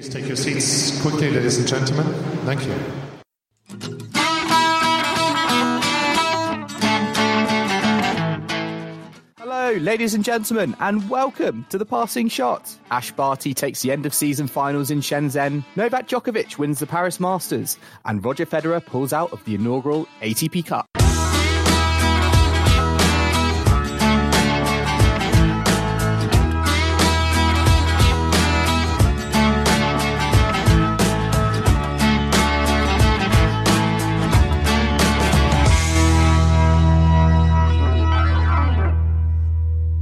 Please take your seats quickly, ladies and gentlemen. Thank you. Hello, ladies and gentlemen, and welcome to the Passing Shot. Ash Barty takes the end of season finals in Shenzhen, Novak Djokovic wins the Paris Masters, and Roger Federer pulls out of the inaugural ATP Cup.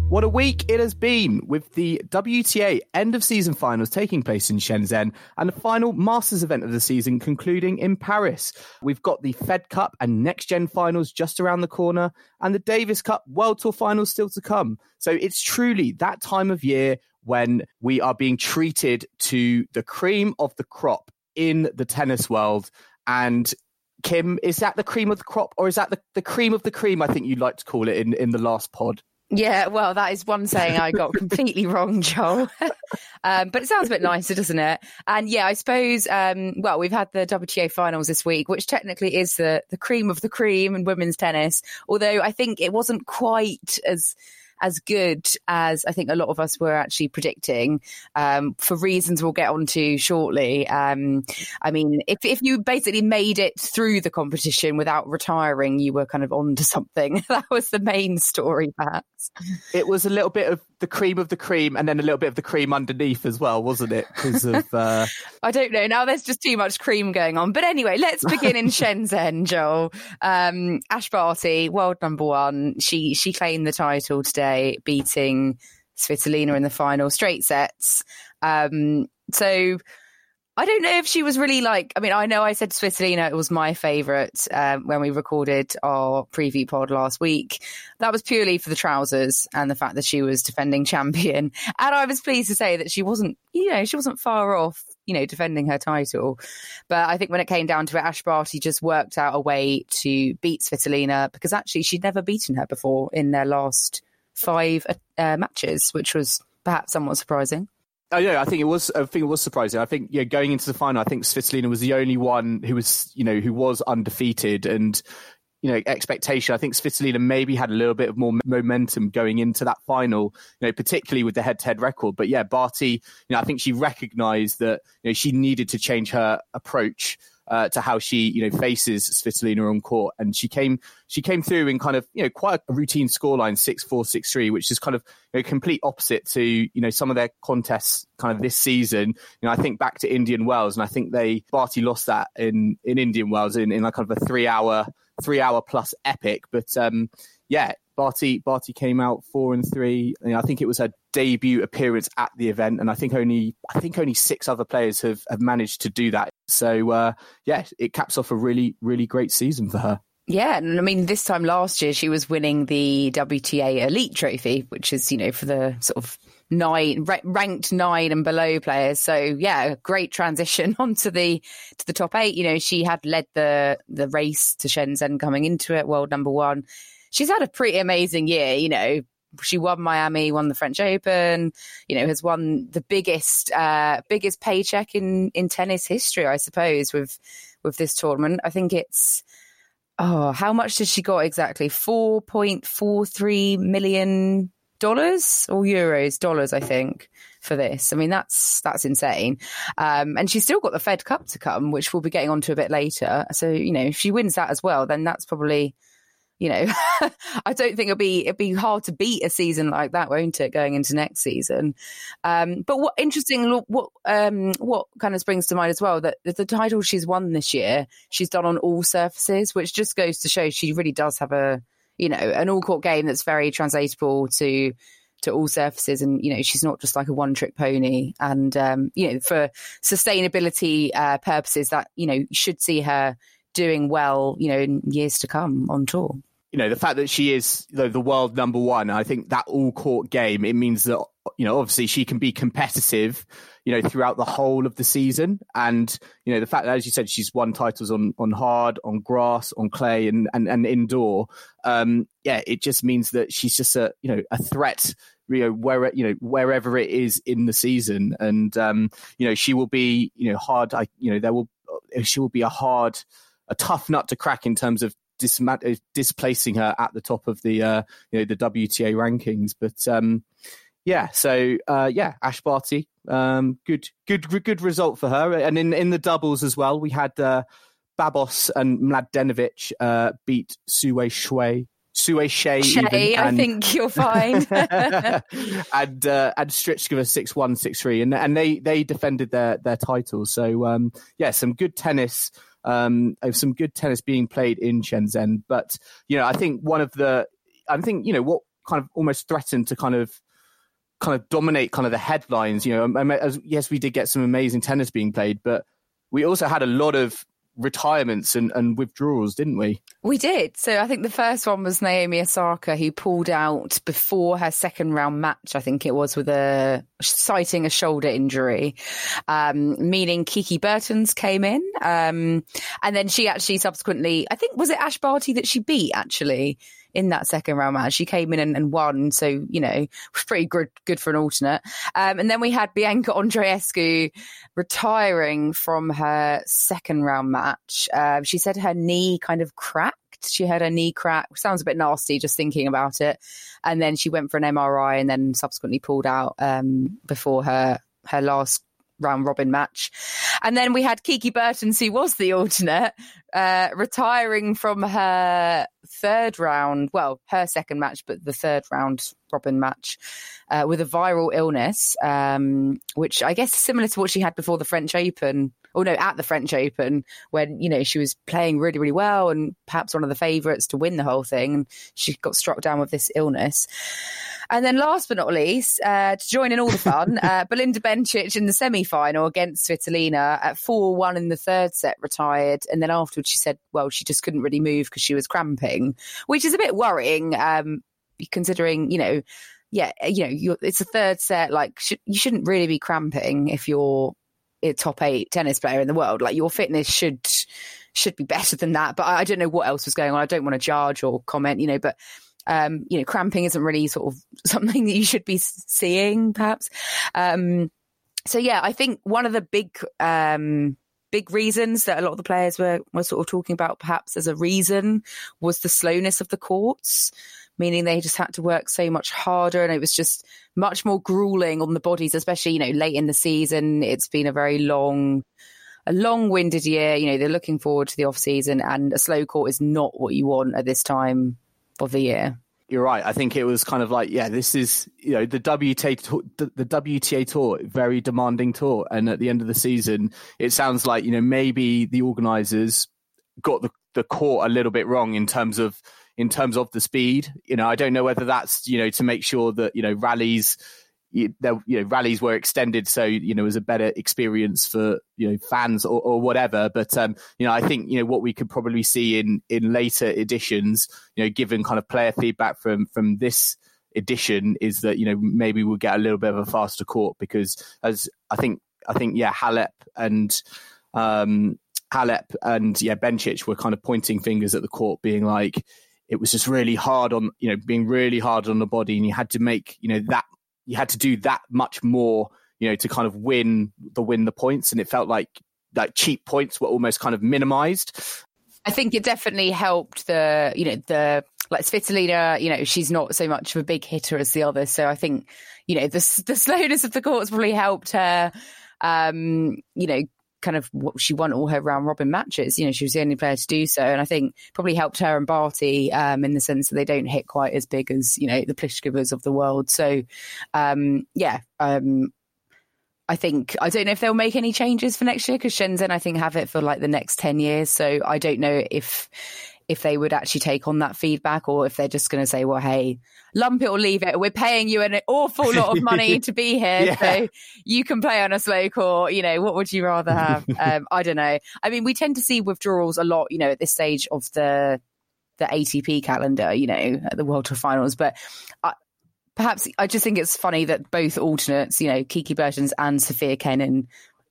What a week it has been with the WTA end of season finals taking place in Shenzhen and the final Masters event of the season concluding in Paris. We've got the Fed Cup and Next Gen finals just around the corner and the Davis Cup World Tour finals still to come. So it's truly that time of year when we are being treated to the cream of the crop in the tennis world. And Kim, is that the cream of the crop or is that the, the cream of the cream? I think you'd like to call it in, in the last pod. Yeah, well, that is one saying I got completely wrong, Joel. um, but it sounds a bit nicer, doesn't it? And yeah, I suppose, um, well, we've had the WTA finals this week, which technically is the, the cream of the cream in women's tennis. Although I think it wasn't quite as as good as I think a lot of us were actually predicting um, for reasons we'll get onto shortly. Um, I mean, if, if you basically made it through the competition without retiring, you were kind of on to something. that was the main story, perhaps. It was a little bit of the cream of the cream and then a little bit of the cream underneath as well, wasn't it? Because of. Uh... I don't know. Now there's just too much cream going on. But anyway, let's begin in Shenzhen, Joel. Um, Ash Barty, world number one. She, she claimed the title today beating Svitolina in the final straight sets. Um, so I don't know if she was really like. I mean, I know I said Svitolina it was my favourite um, when we recorded our preview pod last week. That was purely for the trousers and the fact that she was defending champion. And I was pleased to say that she wasn't, you know, she wasn't far off, you know, defending her title. But I think when it came down to it, Ash Barty just worked out a way to beat Svitolina because actually she'd never beaten her before in their last five uh, matches, which was perhaps somewhat surprising. Oh yeah, I think it was. I think it was surprising. I think yeah, going into the final, I think Svitolina was the only one who was you know who was undefeated, and you know expectation. I think Svitolina maybe had a little bit of more momentum going into that final, you know, particularly with the head-to-head record. But yeah, Barty, you know, I think she recognised that you know she needed to change her approach uh, to how she you know faces Svitolina on court, and she came she came through in kind of you know quite a routine scoreline six four six three, which is kind of you know, complete opposite to you know some of their contests kind of this season. You know, I think back to Indian Wells, and I think they Barty lost that in in Indian Wells in in like kind of a three hour three hour plus epic, but um yeah, Barty Barty came out four and three. Know, I think it was her debut appearance at the event, and I think only I think only six other players have have managed to do that. So uh, yeah, it caps off a really really great season for her. Yeah, and I mean, this time last year she was winning the WTA Elite Trophy, which is you know for the sort of nine ranked nine and below players. So yeah, great transition onto the to the top eight. You know, she had led the the race to Shenzhen coming into it, world number one she's had a pretty amazing year. You know, she won Miami, won the French Open. You know, has won the biggest uh, biggest paycheck in in tennis history, I suppose, with with this tournament. I think it's oh, how much did she got exactly? Four point four three million dollars or euros, dollars, I think, for this. I mean, that's that's insane. Um, and she's still got the Fed Cup to come, which we'll be getting onto a bit later. So you know, if she wins that as well, then that's probably you know, I don't think it'll be it'll be hard to beat a season like that, won't it? Going into next season. Um, but what interesting, what um, what kind of springs to mind as well that the title she's won this year, she's done on all surfaces, which just goes to show she really does have a you know an all court game that's very translatable to to all surfaces. And, you know, she's not just like a one trick pony. And, um, you know, for sustainability uh, purposes, that, you know, should see her doing well, you know, in years to come on tour. You know, the fact that she is the, the world number one, I think that all court game, it means that, you know, obviously she can be competitive, you know, throughout the whole of the season. And, you know, the fact that, as you said, she's won titles on, on hard, on grass, on clay and, and, and indoor. Um, yeah, it just means that she's just a, you know, a threat you know where you know wherever it is in the season and um you know she will be you know hard i you know there will she will be a hard a tough nut to crack in terms of uh, displacing her at the top of the uh, you know the WTA rankings. But um, yeah, so uh, yeah, Ash Barty, um, good good good result for her. And in in the doubles as well, we had uh, Babos and Mladenovic uh, beat Sue Shui. Sue Shea, Shay I think you'll find, and uh, and Strycova six one six three, and and they they defended their their titles. So um, yeah, some good tennis um, some good tennis being played in Shenzhen. But you know, I think one of the, I think you know what kind of almost threatened to kind of kind of dominate kind of the headlines. You know, as, yes, we did get some amazing tennis being played, but we also had a lot of retirements and, and withdrawals, didn't we? We did. So I think the first one was Naomi Osaka, who pulled out before her second round match. I think it was with a citing a shoulder injury, um, meaning Kiki Bertens came in, um, and then she actually subsequently, I think was it Ash Barty that she beat actually in that second round match. She came in and, and won, so you know pretty good good for an alternate. Um, and then we had Bianca Andreescu retiring from her second round match. Uh, she said her knee kind of cracked. She had her knee crack. Sounds a bit nasty just thinking about it. And then she went for an MRI and then subsequently pulled out um, before her her last round robin match. And then we had Kiki Bertens, who was the alternate, uh, retiring from her third round, well, her second match, but the third round robin match uh, with a viral illness, um, which I guess is similar to what she had before the French Open or no, at the French Open when, you know, she was playing really, really well and perhaps one of the favourites to win the whole thing. And she got struck down with this illness. And then last but not least, uh, to join in all the fun, uh, Belinda Bencic in the semi final against Svitolina at 4 1 in the third set retired. And then afterwards, she said, well, she just couldn't really move because she was cramping, which is a bit worrying, um, considering, you know, yeah, you know, it's a third set. Like, sh- you shouldn't really be cramping if you're a top eight tennis player in the world. Like your fitness should should be better than that. But I, I don't know what else was going on. I don't want to judge or comment, you know, but um, you know, cramping isn't really sort of something that you should be seeing, perhaps. Um, so yeah, I think one of the big um, big reasons that a lot of the players were were sort of talking about, perhaps as a reason, was the slowness of the courts meaning they just had to work so much harder and it was just much more grueling on the bodies, especially, you know, late in the season. It's been a very long, a long winded year. You know, they're looking forward to the off season and a slow court is not what you want at this time of the year. You're right. I think it was kind of like, yeah, this is, you know, the WTA, the, the WTA tour, very demanding tour. And at the end of the season, it sounds like, you know, maybe the organizers got the, the court a little bit wrong in terms of in terms of the speed. You know, I don't know whether that's you know to make sure that you know rallies. You know, rallies were extended, so you know, it was a better experience for you know fans or, or whatever. But um, you know, I think you know what we could probably see in in later editions, you know, given kind of player feedback from from this edition, is that you know maybe we'll get a little bit of a faster court because as I think I think yeah, Halep and um, Halep and yeah, Bencic were kind of pointing fingers at the court, being like, it was just really hard on you know being really hard on the body and you had to make you know that you had to do that much more you know to kind of win the win the points and it felt like like cheap points were almost kind of minimized i think it definitely helped the you know the like Svitolina, you know, she's not so much of a big hitter as the others. So I think, you know, the, the slowness of the courts probably helped her, um, you know, kind of she won all her round robin matches. You know, she was the only player to do so, and I think probably helped her and Barty um, in the sense that they don't hit quite as big as you know the Pliskovas of the world. So, um, yeah. Um, I think I don't know if they'll make any changes for next year because Shenzhen I think have it for like the next ten years. So I don't know if if they would actually take on that feedback or if they're just going to say, well, hey, lump it or leave it. We're paying you an awful lot of money to be here. Yeah. So you can play on a slow court. You know, what would you rather have? um, I don't know. I mean, we tend to see withdrawals a lot, you know, at this stage of the, the ATP calendar, you know, at the World Tour finals. But I, perhaps I just think it's funny that both alternates, you know, Kiki Bertens and Sofia Kenin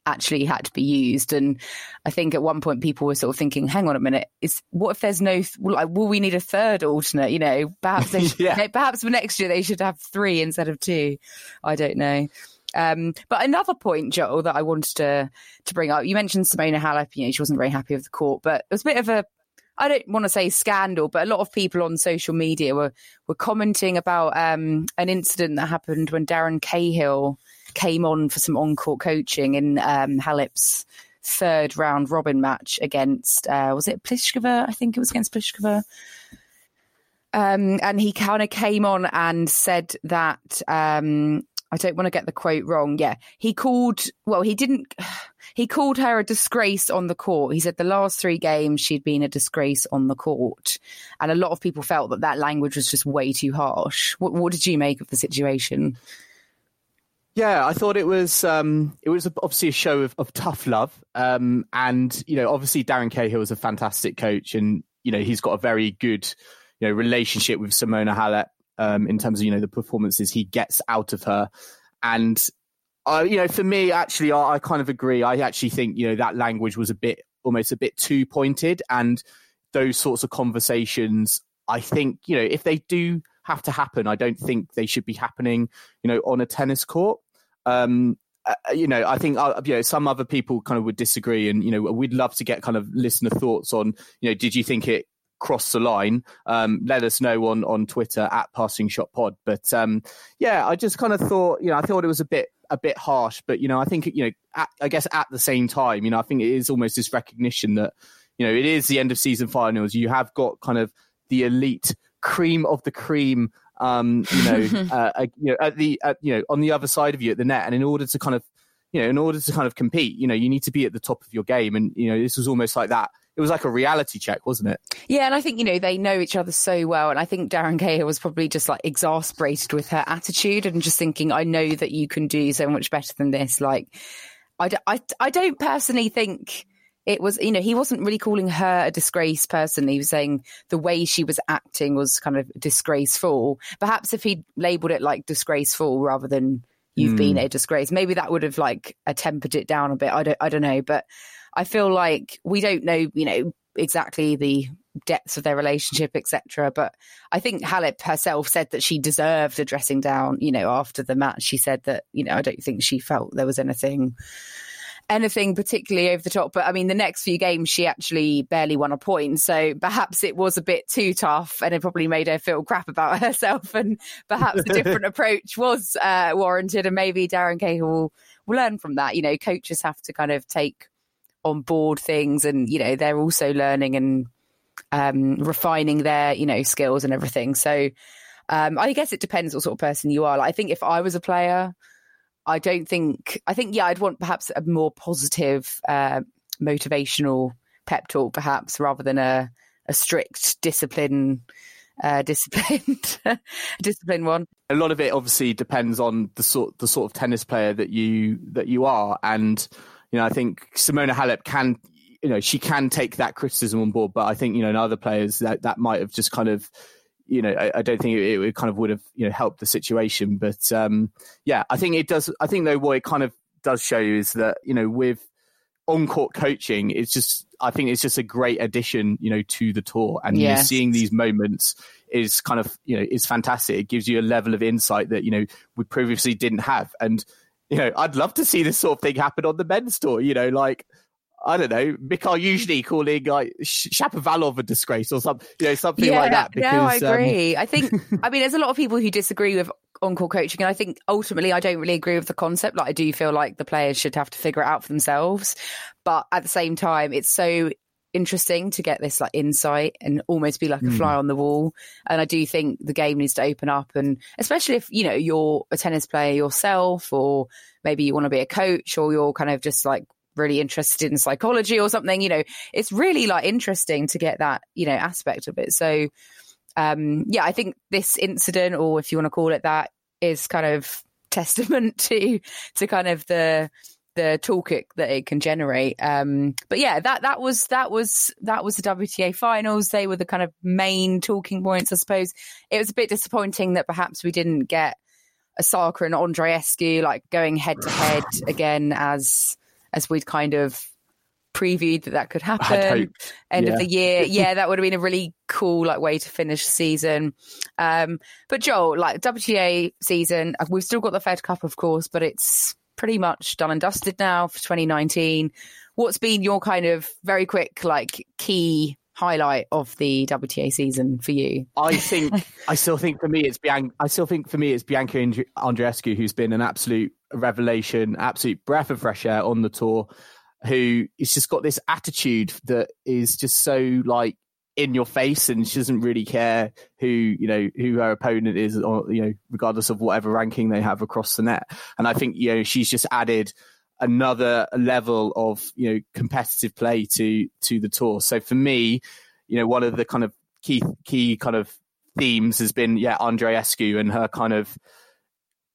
actually had to be used. And I think at one point people were sort of thinking, hang on a minute, is what if there's no, like, will we need a third alternate? You know, perhaps they, yeah. perhaps for next year they should have three instead of two. I don't know. Um, but another point, Joel, that I wanted to to bring up, you mentioned Simona Halep. You know, she wasn't very happy with the court, but it was a bit of a I don't want to say scandal, but a lot of people on social media were were commenting about um, an incident that happened when Darren Cahill came on for some on court coaching in um, Halep's third round robin match against uh, was it Pliskova? I think it was against Pliskova. Um, and he kind of came on and said that um, I don't want to get the quote wrong. Yeah, he called. Well, he didn't. He called her a disgrace on the court. He said the last three games she'd been a disgrace on the court, and a lot of people felt that that language was just way too harsh. What, what did you make of the situation? Yeah, I thought it was um, it was obviously a show of, of tough love, um, and you know, obviously Darren Cahill is a fantastic coach, and you know he's got a very good you know relationship with Simona Halep um, in terms of you know the performances he gets out of her, and uh, you know for me actually I, I kind of agree. I actually think you know that language was a bit almost a bit too pointed, and those sorts of conversations. I think you know if they do have to happen, I don't think they should be happening you know on a tennis court. Um, uh, you know, I think uh, you know some other people kind of would disagree, and you know, we'd love to get kind of listener thoughts on. You know, did you think it crossed the line? Um, let us know on on Twitter at Passing Shot Pod. But um, yeah, I just kind of thought, you know, I thought it was a bit a bit harsh, but you know, I think you know, at, I guess at the same time, you know, I think it is almost this recognition that you know it is the end of season finals. You have got kind of the elite cream of the cream um, you know, uh, uh, you know, at the, at, you know, on the other side of you at the net. And in order to kind of, you know, in order to kind of compete, you know, you need to be at the top of your game. And, you know, this was almost like that. It was like a reality check, wasn't it? Yeah, and I think, you know, they know each other so well. And I think Darren Cahill was probably just like exasperated with her attitude and just thinking, I know that you can do so much better than this. Like, I, I, I don't personally think it was, you know, he wasn't really calling her a disgrace person. He was saying the way she was acting was kind of disgraceful. Perhaps if he'd labeled it like disgraceful rather than you've mm. been a disgrace, maybe that would have like tempered it down a bit. I don't, I don't know, but I feel like we don't know, you know, exactly the depths of their relationship, etc. But I think Halep herself said that she deserved a dressing down. You know, after the match, she said that you know I don't think she felt there was anything anything particularly over the top. But I mean, the next few games, she actually barely won a point. So perhaps it was a bit too tough and it probably made her feel crap about herself. And perhaps a different approach was uh, warranted. And maybe Darren Cahill will, will learn from that. You know, coaches have to kind of take on board things and, you know, they're also learning and um, refining their, you know, skills and everything. So um, I guess it depends what sort of person you are. Like, I think if I was a player, I don't think, I think, yeah, I'd want perhaps a more positive, uh, motivational pep talk, perhaps, rather than a, a strict discipline. Uh, disciplined, one. A lot of it obviously depends on the sort the sort of tennis player that you that you are, and you know I think Simona Halep can you know she can take that criticism on board, but I think you know in other players that that might have just kind of you know, I, I don't think it, it, kind of would have, you know, helped the situation. But um, yeah, I think it does. I think though, what it kind of does show you is that you know, with on court coaching, it's just, I think it's just a great addition, you know, to the tour. And yes. you know, seeing these moments is kind of, you know, is fantastic. It gives you a level of insight that you know we previously didn't have. And you know, I'd love to see this sort of thing happen on the men's tour. You know, like I don't know, Mikhail Yuzhny calling like Shapovalov a disgrace or something, you know, something yeah, like that. Because, no, I um, agree. Um... I think, I mean, there's a lot of people who disagree with on-court coaching, and I think ultimately I don't really agree with the concept. Like, I do feel like the players should have to figure it out for themselves, but at the same time, it's so interesting to get this like insight and almost be like a fly mm. on the wall. And I do think the game needs to open up, and especially if you know you're a tennis player yourself, or maybe you want to be a coach, or you're kind of just like really interested in psychology or something. You know, it's really like interesting to get that, you know, aspect of it. So, um, yeah, I think this incident, or if you want to call it that, is kind of testament to to kind of the the toolkit that it can generate. Um, but yeah, that that was that was that was the WTA finals. They were the kind of main talking points, I suppose. It was a bit disappointing that perhaps we didn't get Osaka and Andreescu like going head to head again as as we'd kind of previewed that that could happen. end yeah. of the year. Yeah that would have been a really cool like way to finish the season. Um but joel like wta season uh, we've still got the fed cup of course but it's pretty much done and dusted now for 2019 what's been your kind of very quick like key highlight of the WTA season for you? I think I still think for me it's Bianca. I still think for me it's Bianca Andreescu who's been an absolute revelation, absolute breath of fresh air on the tour. Who has just got this attitude that is just so like in your face, and she doesn't really care who you know who her opponent is, or you know regardless of whatever ranking they have across the net. And I think you know she's just added another level of you know competitive play to to the tour. So for me, you know, one of the kind of key key kind of themes has been yeah Andreescu and her kind of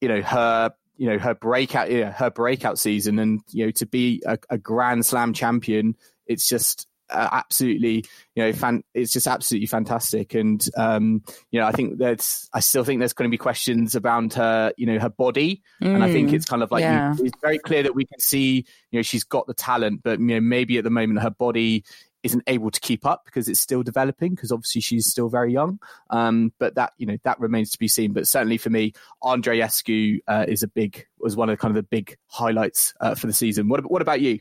you know her you know her breakout yeah, her breakout season and you know to be a, a Grand Slam champion, it's just absolutely, you know, fan, it's just absolutely fantastic. And, um, you know, I think that's, I still think there's going to be questions around her, you know, her body. Mm, and I think mm, it's kind of like, yeah. it's very clear that we can see, you know, she's got the talent, but, you know, maybe at the moment her body isn't able to keep up because it's still developing because obviously she's still very young. Um, but that you know that remains to be seen. But certainly for me, Andreescu uh, is a big was one of the kind of the big highlights uh, for the season. What what about you?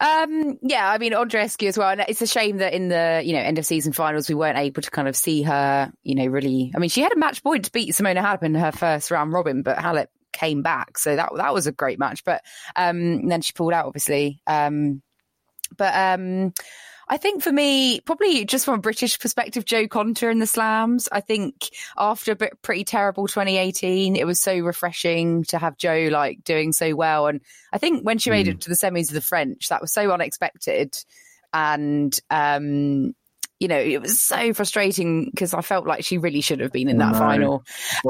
Um, yeah, I mean Andreescu as well. And it's a shame that in the you know end of season finals we weren't able to kind of see her. You know, really. I mean, she had a match point to beat Simona Halep in her first round robin, but Halep came back, so that that was a great match. But um, then she pulled out, obviously. Um, but um, I think for me, probably just from a British perspective, Jo Konta in the slams. I think after a bit pretty terrible 2018, it was so refreshing to have Jo like doing so well. And I think when she made mm. it to the semis of the French, that was so unexpected. And um, you know, it was so frustrating because I felt like she really should have been in that no. final.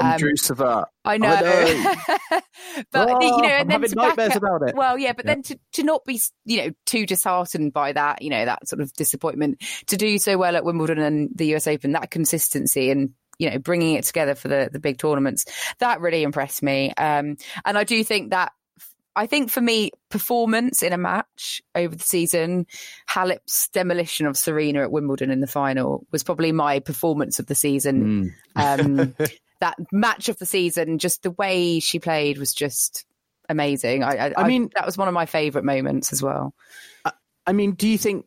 Um, that. I know, I know. but oh, you know, and I'm then nightmares about it. Well, yeah, but yeah. then to, to not be, you know, too disheartened by that, you know, that sort of disappointment to do so well at Wimbledon and the US Open, that consistency and you know bringing it together for the the big tournaments that really impressed me um, and i do think that I think for me, performance in a match over the season, Halep's demolition of Serena at Wimbledon in the final was probably my performance of the season. Mm. Um, that match of the season, just the way she played was just amazing. I, I, I mean, I, that was one of my favourite moments as well. I mean, do you think?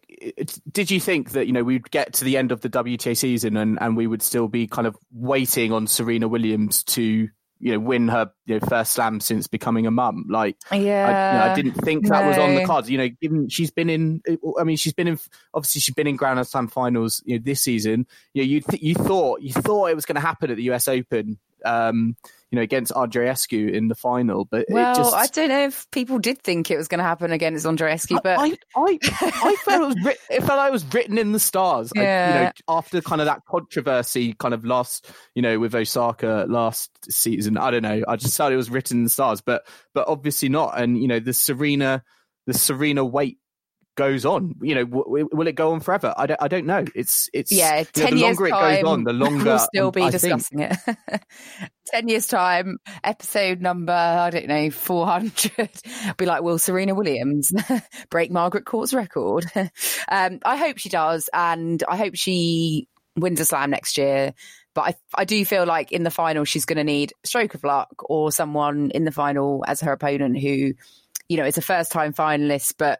Did you think that you know we'd get to the end of the WTA season and, and we would still be kind of waiting on Serena Williams to you know win her you know, first slam since becoming a mum. Like, yeah, I, you know, I didn't think that no. was on the cards. You know, given she's been in, I mean, she's been in. Obviously, she's been in Grand Slam finals. You know, this season. You know, you th- you thought you thought it was going to happen at the U.S. Open. Um, you know, against Andreescu in the final. But well, just... I don't know if people did think it was going to happen against Andreescu, but I, I, I felt it was, it felt like it was written in the stars. Yeah. I, you know, after kind of that controversy, kind of last, you know, with Osaka last season. I don't know. I just thought it was written in the stars, but but obviously not. And you know, the Serena, the Serena wait goes on. You know, w- will it go on forever? I don't. I don't know. It's it's yeah. Ten know, the years longer time, it goes on, the longer we'll still be I discussing think. it. ten years time, episode number I don't know four hundred. be like, will Serena Williams break Margaret Court's record? um, I hope she does, and I hope she wins a slam next year. But I, I do feel like in the final she's going to need stroke of luck or someone in the final as her opponent who, you know, is a first time finalist, but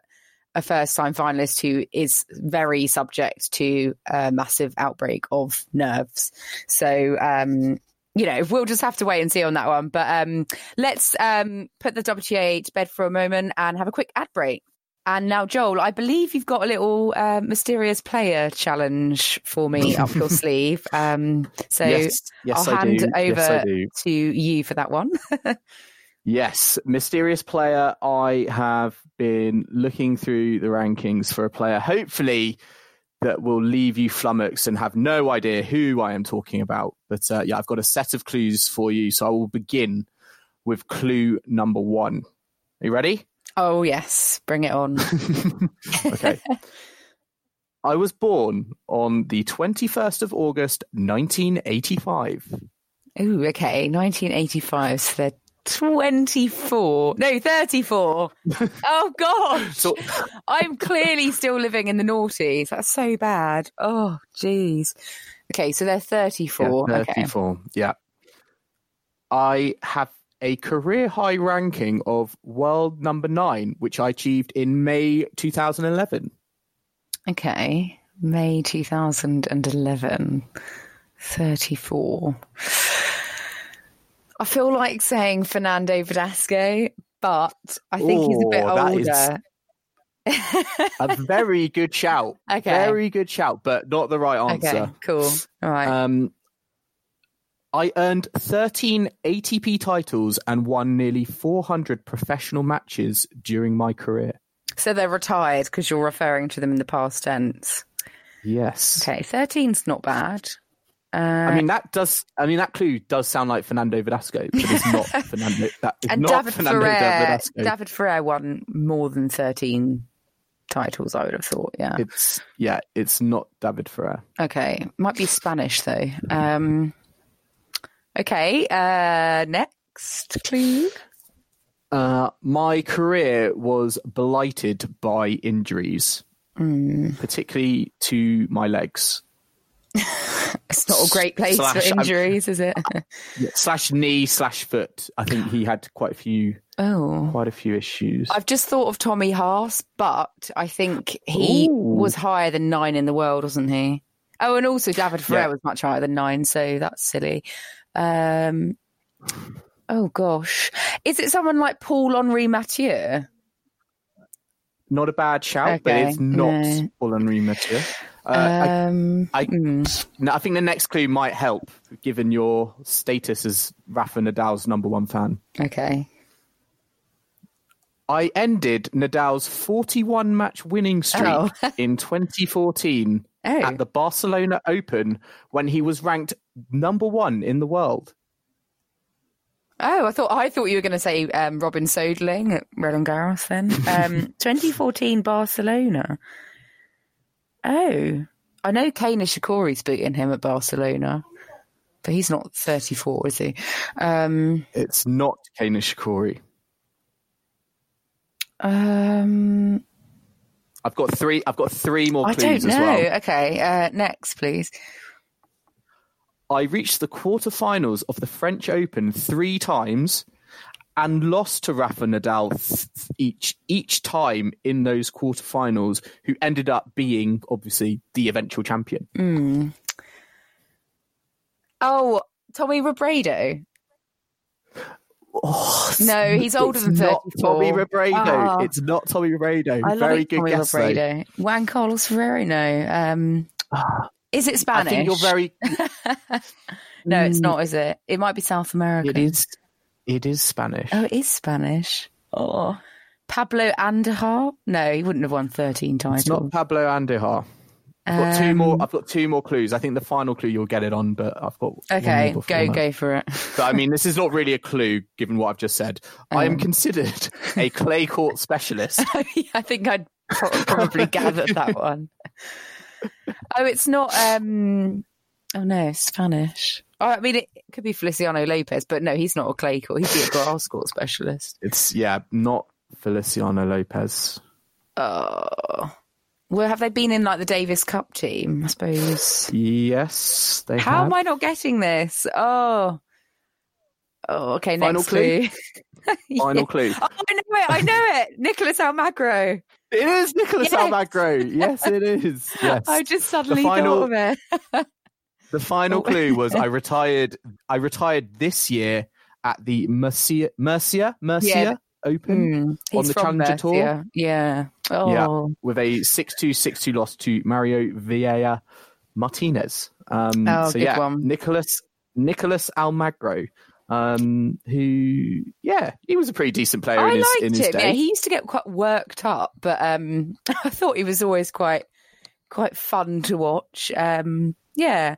a first time finalist who is very subject to a massive outbreak of nerves. So, um, you know, we'll just have to wait and see on that one. But um, let's um, put the WTA to bed for a moment and have a quick ad break. And now, Joel, I believe you've got a little uh, mysterious player challenge for me up your sleeve. Um, so yes, yes, I'll hand over yes, to you for that one. Yes, mysterious player. I have been looking through the rankings for a player, hopefully, that will leave you flummoxed and have no idea who I am talking about. But uh, yeah, I've got a set of clues for you. So I will begin with clue number one. Are you ready? Oh, yes. Bring it on. okay. I was born on the 21st of August, 1985. Ooh, okay. 1985. So they're 24. No, 34. oh, God. So, I'm clearly still living in the noughties. That's so bad. Oh, jeez. Okay, so they're 34. yeah, Okay. 34. Yeah. I have a career high ranking of world number nine, which I achieved in May 2011. Okay. May 2011. 34. I feel like saying Fernando Verdasco, but I think he's a bit Ooh, older. A very good shout. Okay. Very good shout, but not the right answer. Okay, cool. All right. Um, I earned 13 ATP titles and won nearly 400 professional matches during my career. so they're retired because you're referring to them in the past tense. Yes. Okay, 13's not bad. Uh, I mean that does. I mean that clue does sound like Fernando Verdasco, but it's not Fernando. That is and not David Fernando Ferrer, Verdasco. David Ferrer won more than 13 titles, I would have thought. Yeah. It's yeah, it's not David Ferrer. Okay, might be Spanish though. Um, okay, uh, next clue. Uh, my career was blighted by injuries, Hmm. particularly to my legs. It's not a great place Slash, for I'm- injuries, is it? Slash knee slash foot. I think he had quite a few oh, quite a few issues. I've just thought of Tommy Haas, but I think he Ooh. was higher than nine in the world, wasn't he? Oh, and also David Ferrer Yeah. was much higher than nine, so that's silly. Um, oh gosh, is it someone like Paul Henri Mathieu? Not a bad shout, but it's not no. Paul Henri Mathieu. Uh, I, um, I- hmm. no, I think the next clue might help, given your status as Rafa Nadal's number one fan. okay. I ended Nadal's 41 match winning streak Oh. in 2014 Oh. at the Barcelona Open when he was ranked number one in the world. Oh, I thought I thought you were going to say um, Robin Soderling at Roland Garros. Then um, 2014 Barcelona. Oh, I know Kei Nishikori's beating him at Barcelona, but he's not 34, is he? Um, It's not Kei Nishikori. um, I've got three. I've got three more I clues don't as know. well. Okay, uh, next, please. I reached the quarterfinals of the French Open three times and lost to Rafa Nadal th- each each time in those quarterfinals, who ended up being obviously the eventual champion. Hmm. Oh, Tommy Robredo. Oh, No, he's older it's than not 34. Tommy Robredo. Ah. It's not Tommy Robredo. I Very good Tommy guess. though. Robredo. Juan Carlos Ferrero. No. Um, is it I Spanish? think you're very. No, it's not, is it? It might be South American. It is. It is Spanish. Oh, it is Spanish. Oh. Pablo Andujar? No, he wouldn't have won 13 titles. It's not Pablo Andujar. I've got two more. Um, I've got two more clues. I think the final clue you'll get it on, but I've got Okay, more go that. go for it. But I mean, this is not really a clue, given what I've just said. I am Um. considered a clay court specialist. I think I'd pro- probably gathered that one. Oh, it's not. um Oh no, Spanish. Oh, I mean, it could be Feliciano Lopez, but no, he's not a clay court. He'd be a grass court specialist. It's yeah, not Feliciano Lopez. Oh, well, have they been in like the Davis Cup team? I suppose. Yes, they How have. am I not getting this? Oh. Oh, okay. Final Next clue. Final Yeah. clue. Oh, I know it. I know it. Nicolas Almagro. It is Nicolas Yes. Almagro. Yes, it is. Yes. I just suddenly final- thought of it. The final Oh. clue was I retired. I retired this year at the Murcia Murcia Murcia Yeah. Open Hmm, on the Challenger Tour. Yeah. Oh. with a 6-2 6-2 loss to Mario Vilella Martinez. Um, Oh, so yeah, one. Nicolas Nicolas Almagro. um, who, yeah, he was a pretty decent player I in his, liked in his him. day. Yeah, he used to get quite worked up, but um, I thought he was always quite quite fun to watch. Um, yeah,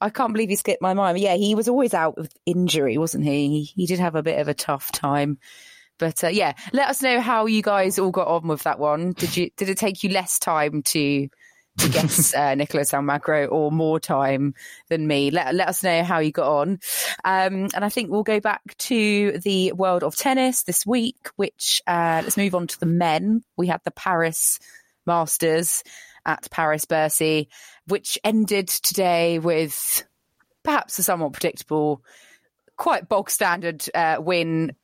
I can't believe he skipped my mind. Yeah, he was always out with injury, wasn't he? He did have a bit of a tough time. But uh, yeah, let us know how you guys all got on with that one. Did you did it take you less time to to guess uh, Nicolas Almagro or more time than me? Let let us know how you got on. Um, and I think we'll go back to the world of tennis this week. Which uh, let's move on to the men. We had the Paris Masters at Paris Bercy, which ended today with perhaps a somewhat predictable, quite bog standard uh, win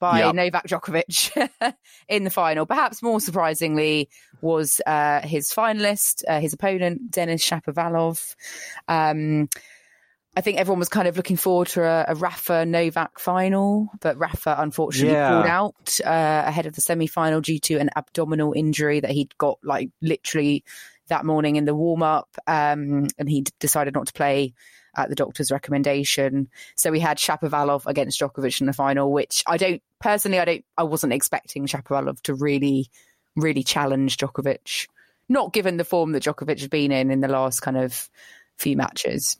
by Yep. Novak Djokovic in the final. Perhaps more surprisingly was uh, his finalist, uh, his opponent, Denis Shapovalov. Um, I think everyone was kind of looking forward to a, a Rafa Novak final, but Rafa unfortunately Yeah. pulled out uh, ahead of the semi final due to an abdominal injury that he'd got like literally that morning in the warm up. Um, and he decided not to play at the doctor's recommendation. So we had Shapovalov against Djokovic in the final, which I don't personally, I don't, I wasn't expecting Shapovalov to really, really challenge Djokovic. Not given the form that Djokovic had been in in the last kind of few matches.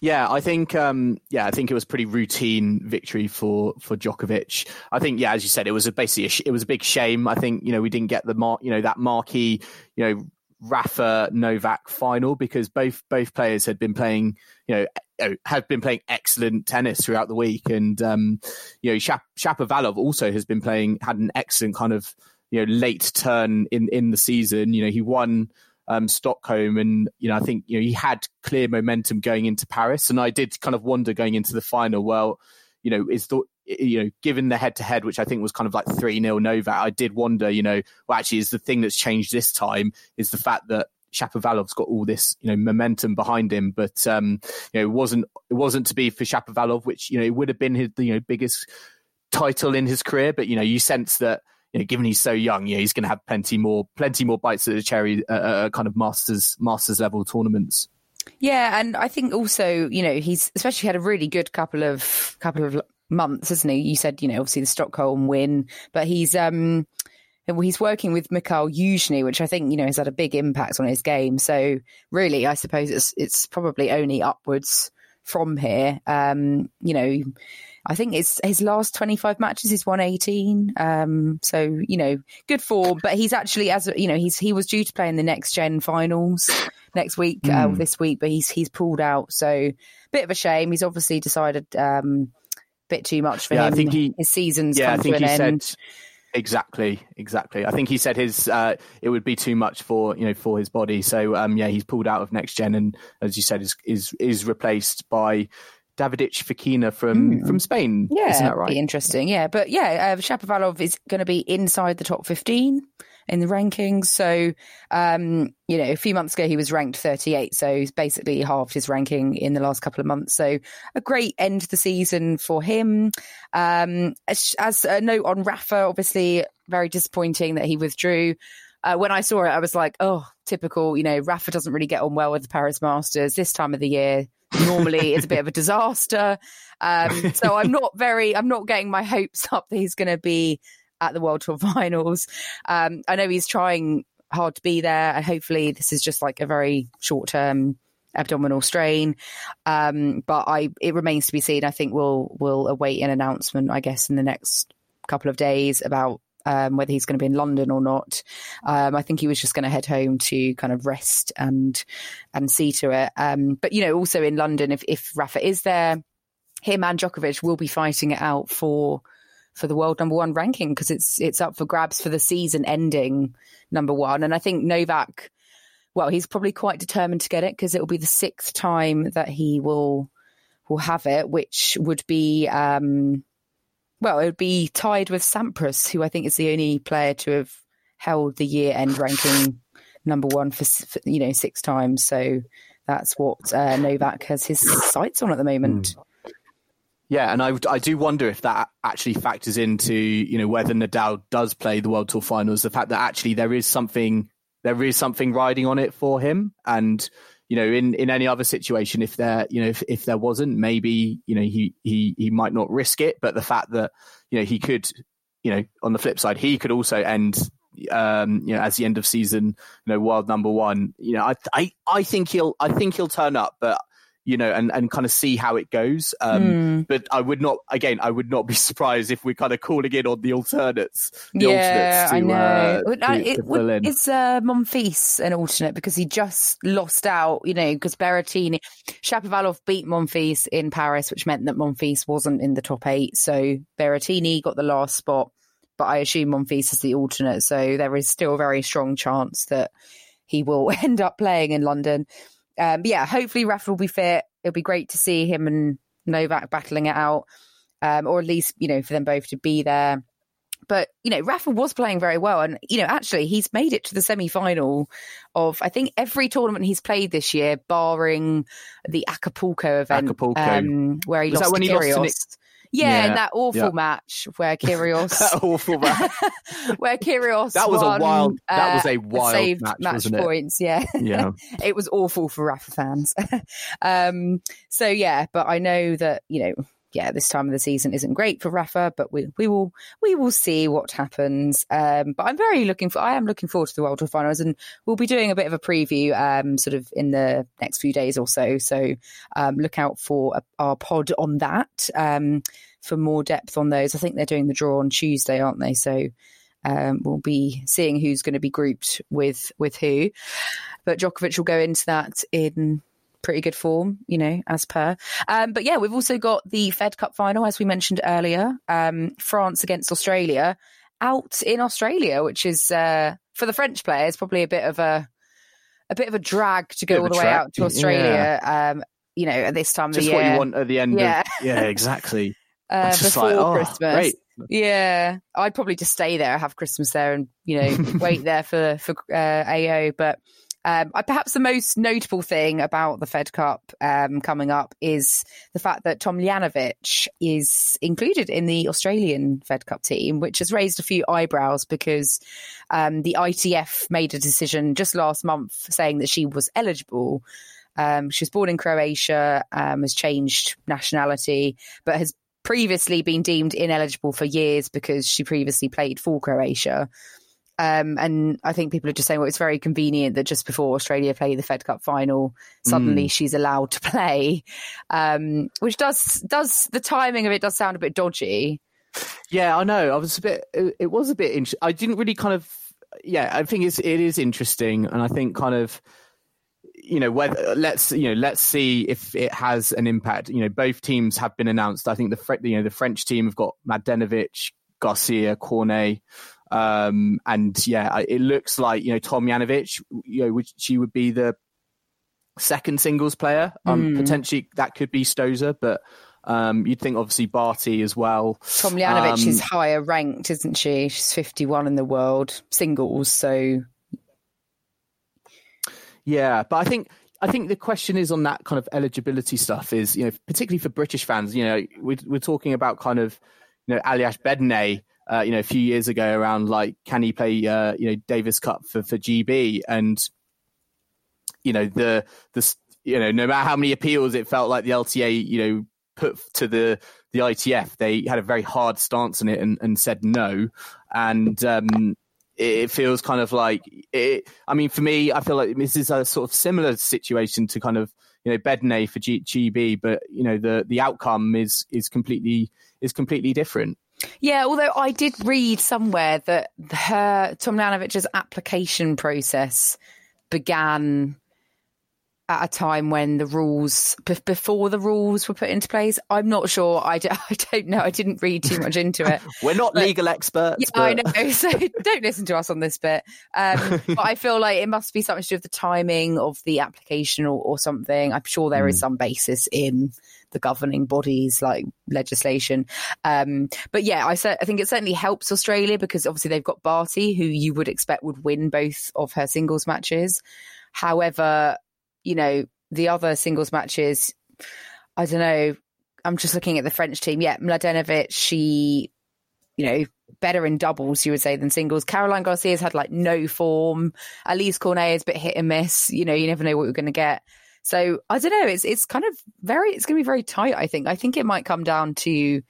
Yeah, I think um, yeah, I think it was pretty routine victory for for Djokovic. I think yeah, as you said, it was a basically a sh- it was a big shame. I think you know we didn't get the mar- you know that marquee you know Rafa Novak final because both both players had been playing you know uh, have been playing excellent tennis throughout the week, and um, you know Shap- Shapovalov also has been playing had an excellent kind of you know late turn in in the season. You know he won um, Stockholm, and you know I think you know he had clear momentum going into Paris, and I did kind of wonder going into the final. Well, you know, is the you know given the head to head, which I think was kind of like three 0 Novak, I did wonder, you know, well actually is the thing that's changed this time is the fact that Shapovalov's got all this, you know, momentum behind him, but um, you know, it wasn't it wasn't to be for Shapovalov, which you know it would have been his you know biggest title in his career, but you know, you sense that you know, given he's so young, yeah, he's going to have plenty more, plenty more bites at the cherry, uh, uh, kind of masters, masters level tournaments. Yeah, and I think also, you know, he's especially had a really good couple of couple of months, hasn't he? You said, you know, obviously the Stockholm win, but he's um he's working with Mikhail Yuzhny, which I think, you know, has had a big impact on his game. So really, I suppose it's it's probably only upwards from here. Um, you know, I think it's his last 25 matches he's won 18. Um, so, you know, good form, but he's actually as you know, he's he was due to play in the next gen finals next week, uh, this week, but he's he's pulled out. So, bit of a shame. He's obviously decided um bit too much for Yeah, I think he- his season's Yeah, I think to he end. said exactly, exactly. I think he said his uh, it would be too much for you know for his body. So um, yeah, he's pulled out of next gen, and as you said, is is is replaced by Davidovich Fokina from from Spain. Yeah, isn't that right? Be interesting. Yeah, but yeah, uh, Shapovalov is going to be inside the top fifteen in the rankings. So, um, you know, a few months ago he was ranked 38, so he's basically halved his ranking in the last couple of months. So, a great end to the season for him. Um, as, as a note on Rafa, obviously very disappointing that he withdrew. Uh, when I saw it, I was like, oh, typical. You know, Rafa doesn't really get on well with the Paris Masters this time of the year. Normally, it's a bit of a disaster. Um, so I'm not very, I'm not getting my hopes up that he's going to be at the World Tour Finals. Um, I know he's trying hard to be there, and hopefully, this is just like a very short term abdominal strain. Um, but I, it remains to be seen. I think we'll we'll await an announcement, I guess, in the next couple of days about um, whether he's going to be in London or not. Um, I think he was just going to head home to kind of rest and and see to it. Um, but you know, also in London, if if Rafa is there, him and Djokovic will be fighting it out for for the world number one ranking because it's it's up for grabs for the season ending number one. And I think Novak, well, he's probably quite determined to get it because it will be the sixth time that he will will have it, which would be um, well, it would be tied with Sampras, who I think is the only player to have held the year end ranking number one for, for you know six times. So that's what uh, Novak has his sights on at the moment. Yeah, and I, I do wonder if that actually factors into you know whether Nadal does play the World Tour Finals. The fact that actually there is something there is something riding on it for him, and you know, in, in any other situation, if there, you know, if, if there wasn't, maybe, you know, he, he, he might not risk it. But the fact that, you know, he could, you know, on the flip side, he could also end, um, you know, as the end of season, you know, world number one, you know, I, I, I think he'll, I think he'll turn up, but you know, and, and kind of see how it goes. Um, mm. But I would not, again, I would not be surprised if we're kind of calling in on the alternates. The yeah, alternates to, I know. Uh, to, it, to Is uh, Monfils an alternate because he just lost out, you know, because Berrettini, Shapovalov beat Monfils in Paris, which meant that Monfils wasn't in the top eight. So Berrettini got the last spot, but I assume Monfils is the alternate. So there is still a very strong chance that he will end up playing in London. Um, yeah, hopefully Rafa will be fit. It'll be great to see him and Novak battling it out, um, or at least you know for them both to be there. But you know, Rafa was playing very well, and you know, actually, he's made it to the semi-final of I think every tournament he's played this year, barring the Acapulco event, Acapulco. Um, where he was lost that when to he Kyrgios. lost to Yeah, Yeah, in that awful yeah. match where Kyrgios, that awful match. where Kyrgios That was a wild- that was uh, a wild saved match, match wasn't it? Yeah, Yeah. it was awful for Rafa fans. um, so yeah, but I know that you know, yeah, this time of the season isn't great for Rafa, but we we will we will see what happens. Um, but I'm very looking for. I am looking forward to the World Tour Finals, and we'll be doing a bit of a preview, um, sort of in the next few days or so. So um, look out for our pod on that. Um, for more depth on those, I think they're doing the draw on Tuesday, aren't they? So um, we'll be seeing who's going to be grouped with with who. But Djokovic will go into that in pretty good form, you know, as per. Um, but yeah, we've also got the Fed Cup final, as we mentioned earlier, um, France against Australia, out in Australia, which is uh, for the French players probably a bit of a a bit of a drag to go all the way out to Australia. Um, you know, at this time of Just the year, what you want at the end Yeah. of yeah, exactly. uh, just before like, oh, Christmas. Great. Yeah, I'd probably just stay there, have Christmas there, and you know wait there for for uh, AO. But um, perhaps the most notable thing about the Fed Cup um, coming up is the fact that Tomljanovic is included in the Australian Fed Cup team, which has raised a few eyebrows because um, the ITF made a decision just last month saying that she was eligible. Um, she was born in Croatia, um, has changed nationality, but has previously been deemed ineligible for years because she previously played for Croatia. Um, and I think people are just saying, well, it's very convenient that just before Australia play the Fed Cup final, suddenly she's allowed to play, um, which does does the timing of it does sound a bit dodgy. Yeah, I know. I was a bit. It, it was a bit. Int- I didn't really kind of. Yeah, I think it's it is interesting, and I think kind of. You know, whether let's you know let's see if it has an impact. You know, both teams have been announced. I think the you know the French team have got Mladenovic, Garcia, Cornet, um, and yeah, it looks like you know Tomljanovic. You know, which she would be the second singles player. Um, Mm. potentially that could be Stosur, but um, you'd think obviously Barty as well. Tomljanovic Um, is higher ranked, isn't she? She's 51 in the world singles. So, Yeah, but I think I think the question is on that kind of eligibility stuff is you know particularly for British fans. You know, we're, we're talking about kind of you know Aljaz Bedene. Uh, you know, a few years ago, around like, can he play? Uh, you know, Davis Cup for for GB, and you know the the you know no matter how many appeals it felt like the LTA you know put to the the ITF, they had a very hard stance on it and, and said no, and um, it feels kind of like it. I mean, for me, I feel like this is a sort of similar situation to kind of you know Bedene for G- GB, but you know the the outcome is is completely is completely different. Yeah, although I did read somewhere that her, Tomljanovic's application process began at a time when the rules b- before the rules were put into place. I'm not sure. I, d- I don't know. I didn't read too much into it. We're not But- legal experts. Yeah, I know. So don't listen to us on this bit. Um, but I feel like it must be something to do with the timing of the application or, or something. I'm sure there is some basis in the governing bodies like legislation. Um, but yeah, I, I think it certainly helps Australia because obviously they've got Barty, who you would expect would win both of her singles matches. However, you know, the other singles matches, I don't know. I'm just looking at the French team. Yeah, Mladenovic, she, you know, better in doubles, you would say, than singles. Caroline Garcia's had like no form. Alizé Cornet is a bit hit and miss. You know, you never know what you're going to get. So I don't know. It's it's kind of very. It's going to be very tight. I think. I think it might come down to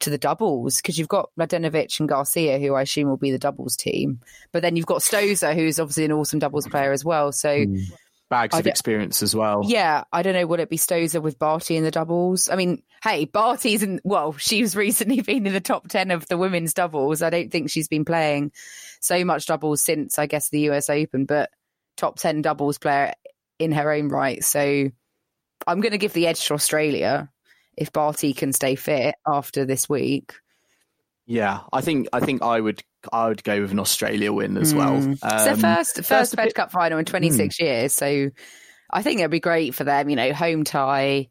to the doubles because you've got Mladenovic and Garcia, who I assume will be the doubles team. But then you've got Stosur, who's obviously an awesome doubles player as well. So mm. bags of experience as well. Yeah, I don't know. Will it be Stosur with Barty in the doubles? I mean, hey, Barty's in. Well, she's recently been in the top ten of the women's doubles. I don't think she's been playing so much doubles since I guess the US Open, but top ten doubles player in her own right. So I'm going to give the edge to Australia if Barty can stay fit after this week. Yeah, I think I think I would I would go with an Australia win as mm. well. Um, it's their first first, first Fed bit... Cup final in 26 mm. years, so I think it'd be great for them. You know, home tie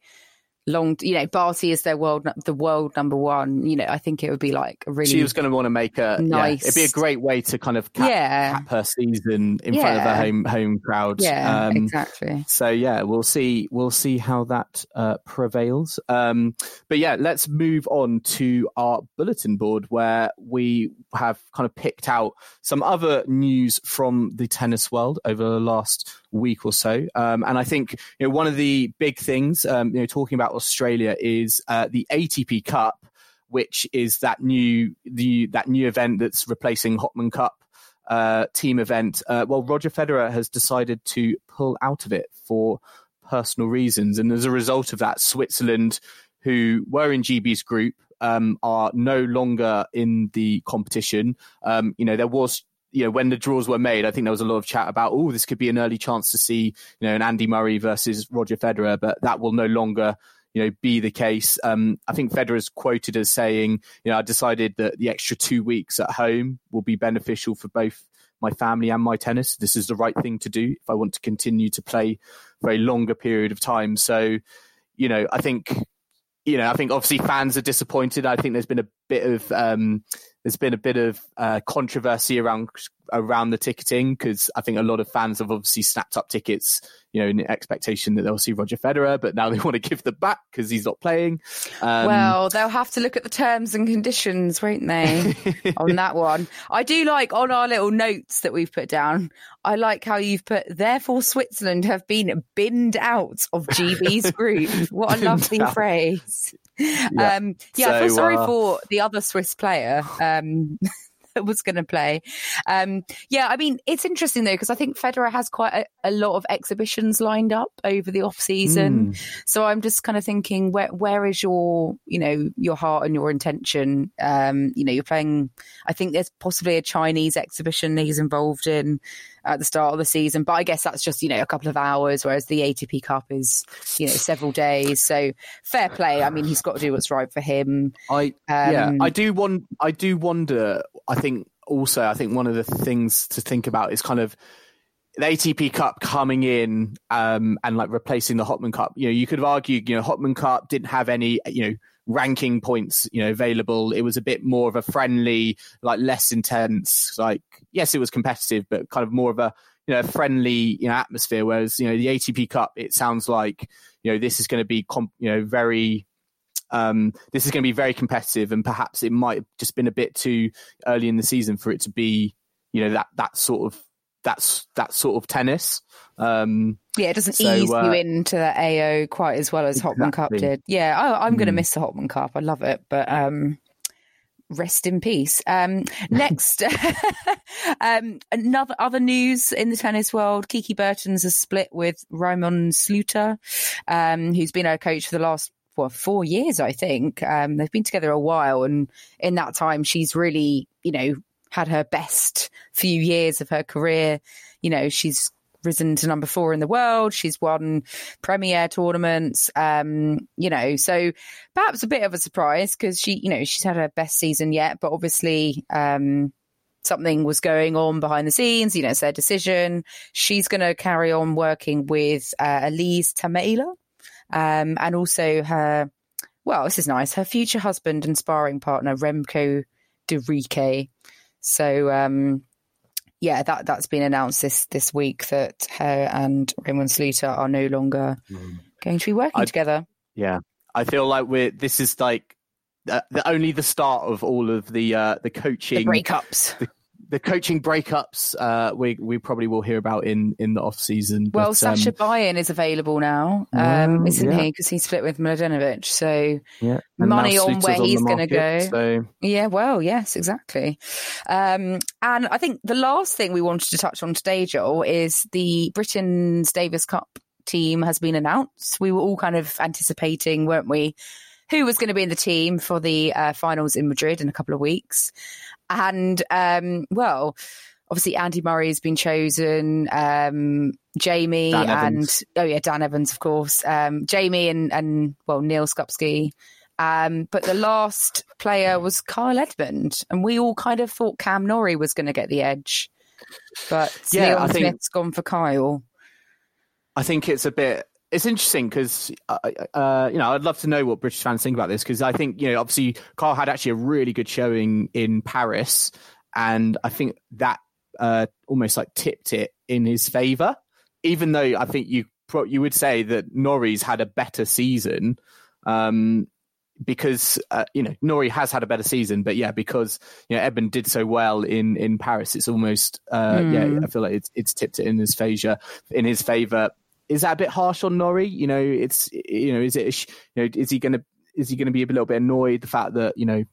long you know Barty is their world the world number one you know I think it would be like a really she was going to want to make a nice yeah, it'd be a great way to kind of cap, yeah. cap her season in yeah. front of the home home crowd yeah um, exactly so yeah we'll see we'll see how that uh, prevails um, but yeah let's move on to our bulletin board where we have kind of picked out some other news from the tennis world over the last week or so. Um, and I think you know one of the big things, um, you know, talking about Australia is uh, the ATP Cup, which is that new the that new event that's replacing Hopman Cup. Uh, team event. Uh, well, Roger Federer has decided to pull out of it for personal reasons, and as a result of that, Switzerland, who were in GB's group, um, are no longer in the competition. Um, you know, there was you know, when the draws were made, I think there was a lot of chat about, oh, this could be an early chance to see, you know, an Andy Murray versus Roger Federer, but that will no longer, you know, be the case. Um, I think Federer's quoted as saying, you know, I decided that the extra two weeks at home will be beneficial for both my family and my tennis. This is the right thing to do if I want to continue to play for a longer period of time. So, you know, I think, you know, I think obviously fans are disappointed. I think there's been a bit of, um, there's been a bit of uh, controversy around around the ticketing because I think a lot of fans have obviously snapped up tickets, you know, in expectation that they'll see Roger Federer, but now they want to give them back because he's not playing. Um, well, they'll have to look at the terms and conditions, won't they, on that one? I do like on our little notes that we've put down. I like how you've put. Therefore, Switzerland have been binned out of GB's group. What a lovely phrase yeah, um, yeah so, I feel sorry uh... for the other Swiss player. Um, that was going to play. Um, yeah, I mean, it's interesting though because I think Federer has quite a, a, lot of exhibitions lined up over the off season. Mm. So I'm just kind of thinking, where where is your you know your heart and your intention? Um, you know, you're playing. I think there's possibly a Chinese exhibition he's involved in at the start of the season. But I guess that's just, you know, a couple of hours, whereas the ATP Cup is, you know, several days. So fair play. I mean, he's got to do what's right for him. I, um, yeah, I do want, I do wonder, I think also, I think one of the things to think about is kind of, the ATP Cup coming in um, and like replacing the Hopman Cup. You know, you could have argued, you know, Hopman Cup didn't have any, you know, ranking points, you know, available. It was a bit more of a friendly, like less intense. Like, yes, it was competitive, but kind of more of a you know friendly you know atmosphere. Whereas you know the ATP Cup, it sounds like you know this is going to be comp- you know very. Um, this is going to be very competitive, and perhaps it might have just been a bit too early in the season for it to be, you know, that that sort of that's that sort of tennis. Um, yeah, it doesn't so, ease uh, you into the AO quite as well as exactly. Hopman Cup did. Yeah, I, am going to mm. miss the Hopman Cup. I love it, but um, rest in peace. Um, next, um, another other news in the tennis world: Kiki Bertens a split with Raemon Sluiter, um, who's been her coach for the last well, four years, I think. Um, they've been together a while, and in that time, she's really, you know, had her best few years of her career. You know, she's risen to number four in the world. She's won premier tournaments. Um, you know, so perhaps a bit of a surprise because she, you know, she's had her best season yet, but obviously, um, something was going on behind the scenes. You know, it's their decision. She's going to carry on working with uh, Elise Tamaëla, um, and also her. Well, this is nice. Her future husband and sparring partner Remco de. So um, yeah, that that's been announced this this week that her and Raemon Sluiter are no longer mm. going to be working I, together. Yeah, I feel like we're this is like uh, the, only the start of all of the uh, the coaching the breakups. The, the coaching breakups uh, we we probably will hear about in in the off season. Well, but, Sasha um, Bajin is available now, um, Well, isn't yeah. he? Because he split with Mladenovic. So yeah, money on where he's gonna go. So yeah, well, yes, exactly. Um, and I think the last thing we wanted to touch on today, Joel, is the Britain's Davis Cup team has been announced. We were all kind of anticipating, weren't we? Who was going to be in the team for the uh, finals in Madrid in a couple of weeks? And um, well, obviously Andy Murray has been chosen. Um, Jamie Dan and Evans. oh yeah, Dan Evans, of course. Um, Jamie and and well Neal Skupski. Um, but the last player was Kyle Edmund, and we all kind of thought Cam Norrie was going to get the edge, but Yeah, Leon I think- Smith's gone for Kyle. I think it's a bit. It's interesting because, uh, uh, you know, I'd love to know what British fans think about this because I think, you know, obviously Carl had actually a really good showing in Paris, and I think that uh, almost like tipped it in his favour. Even though I think you pro- you would say that Norrie's had a better season, um, because uh, you know Norrie has had a better season, but yeah, because you know Edmund did so well in in Paris, it's almost uh, yeah, I feel like it's it's tipped it in his favour in his favour is that a bit harsh on Norrie? You know, it's you know, is it you know, is he going to is he going to be a little bit annoyed the fact that you know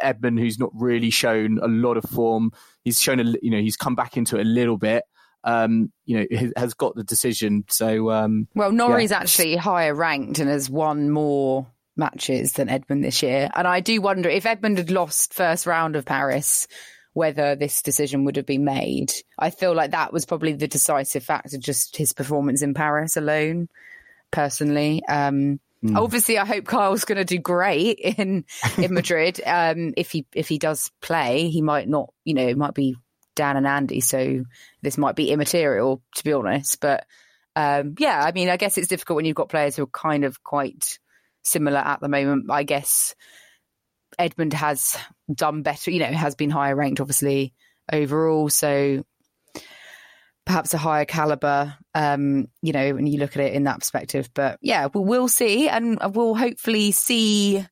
Edmund, who's not really shown a lot of form, he's shown a you know he's come back into it a little bit. Um, you know, has- has got the decision. So um, Well, Norrie's Yeah. actually higher ranked and has won more matches than Edmund this year. And I do wonder if Edmund had lost first round of Paris, whether this decision would have been made. I feel like that was probably the decisive factor, just his performance in Paris alone, personally. Um, Obviously, I hope Kyle's going to do great in in Madrid. Um, if he if he does play, he might not. You know, it might be Dan and Andy, so this might be immaterial, to be honest. But um, yeah, I mean, I guess it's difficult when you've got players who are kind of quite similar at the moment. I guess Edmund has done better, you know, has been higher ranked, obviously, overall. So perhaps a higher caliber, um, you know, when you look at it in that perspective. But yeah, we'll, we'll see. And we'll hopefully see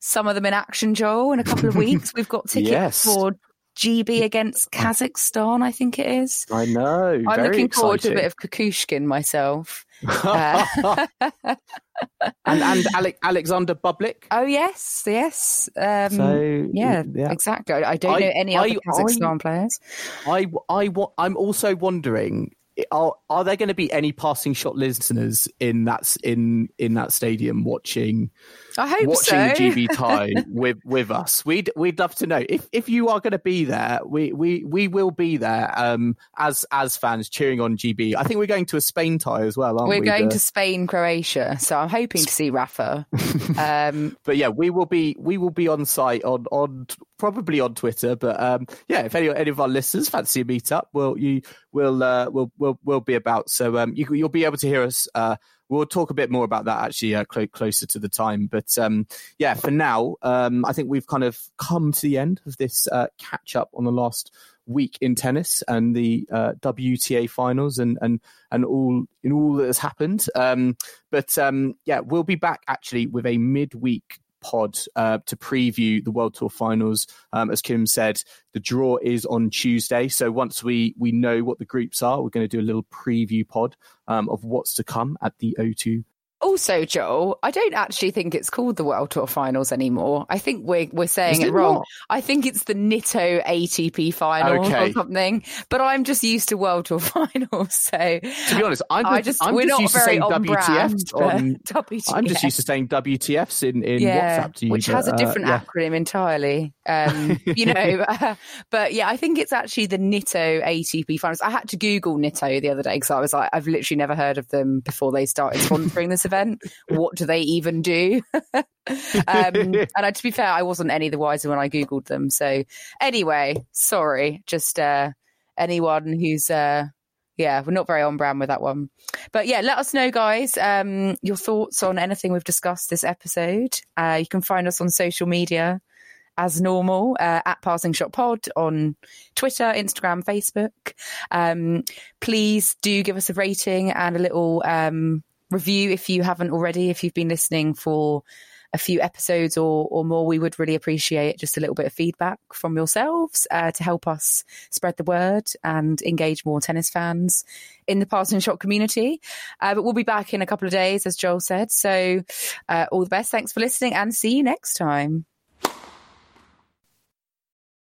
some of them in action, Joel, in a couple of weeks. We've got tickets Yes. for GB against Kazakhstan, I think it is. I know. I'm very looking forward to a bit of Kukushkin myself. Uh, and and Alec, Alexander Bublik. oh yes, yes. Um, So yeah, yeah. exactly. I I don't I- know any other I- Kazakhstan players. I, I, wa- I'm also wondering are are there going to be any passing shot listeners in that in in that stadium watching I hope watching so. the GB tie with with us? We'd we'd love to know if if you are going to be there. We we we will be there um as as fans cheering on GB. I think we're going to a Spain tie as well, aren't We're we? going The- to Spain, Croatia, so I'm hoping to see Rafa. Um, but yeah, we will be we will be on site on on probably on Twitter. But um, yeah, if any any of our listeners fancy a meetup, well, you will uh, will will will be about. So um, you you'll be able to hear us. Uh, we'll talk a bit more about that actually uh, clo- closer to the time. But um, yeah, for now, um, I think we've kind of come to the end of this uh, catch up on the last week in tennis and the uh, WTA finals and and and all in all that has happened. Um, but um, yeah, we'll be back actually with a midweek pod uh, to preview the World Tour finals. Um, as Kim said, the draw is on Tuesday. So once we we know what the groups are, we're going to do a little preview pod um, of what's to come at the O2 also, Joel, I don't actually think it's called the World Tour Finals anymore. I think we're we're saying it, it wrong. not? I think it's the Nitto ATP Finals Okay. or something. But I'm just used to World Tour Finals, so To be honest, I'm I just, I'm we're just not used to very saying on. WTF on. WTF. I'm just used to saying WTFs in, in yeah, WhatsApp to you, which but, has a uh, different yeah. acronym entirely. Um, you know, but yeah, I think it's actually the Nitto ATP Finals. I had to Google Nitto the other day because I was like, I've literally never heard of them before they started sponsoring this event. What do they even do? um, and I, to be fair, I wasn't any the wiser when I Googled them. So anyway, sorry, just uh, anyone who's. Uh, yeah, we're not very on brand with that one. But yeah, let us know, guys, um, your thoughts on anything we've discussed this episode. Uh, you can find us on social media as normal uh, at Passing Shot Pod on Twitter, Instagram, Facebook. Um, please do give us a rating and a little um, review if you haven't already, if you've been listening for a few episodes or, or more, we would really appreciate just a little bit of feedback from yourselves uh, to help us spread the word and engage more tennis fans in the Passing Shot community. Uh, but we'll be back in a couple of days, as Joel said. So uh, all the best. Thanks for listening and see you next time.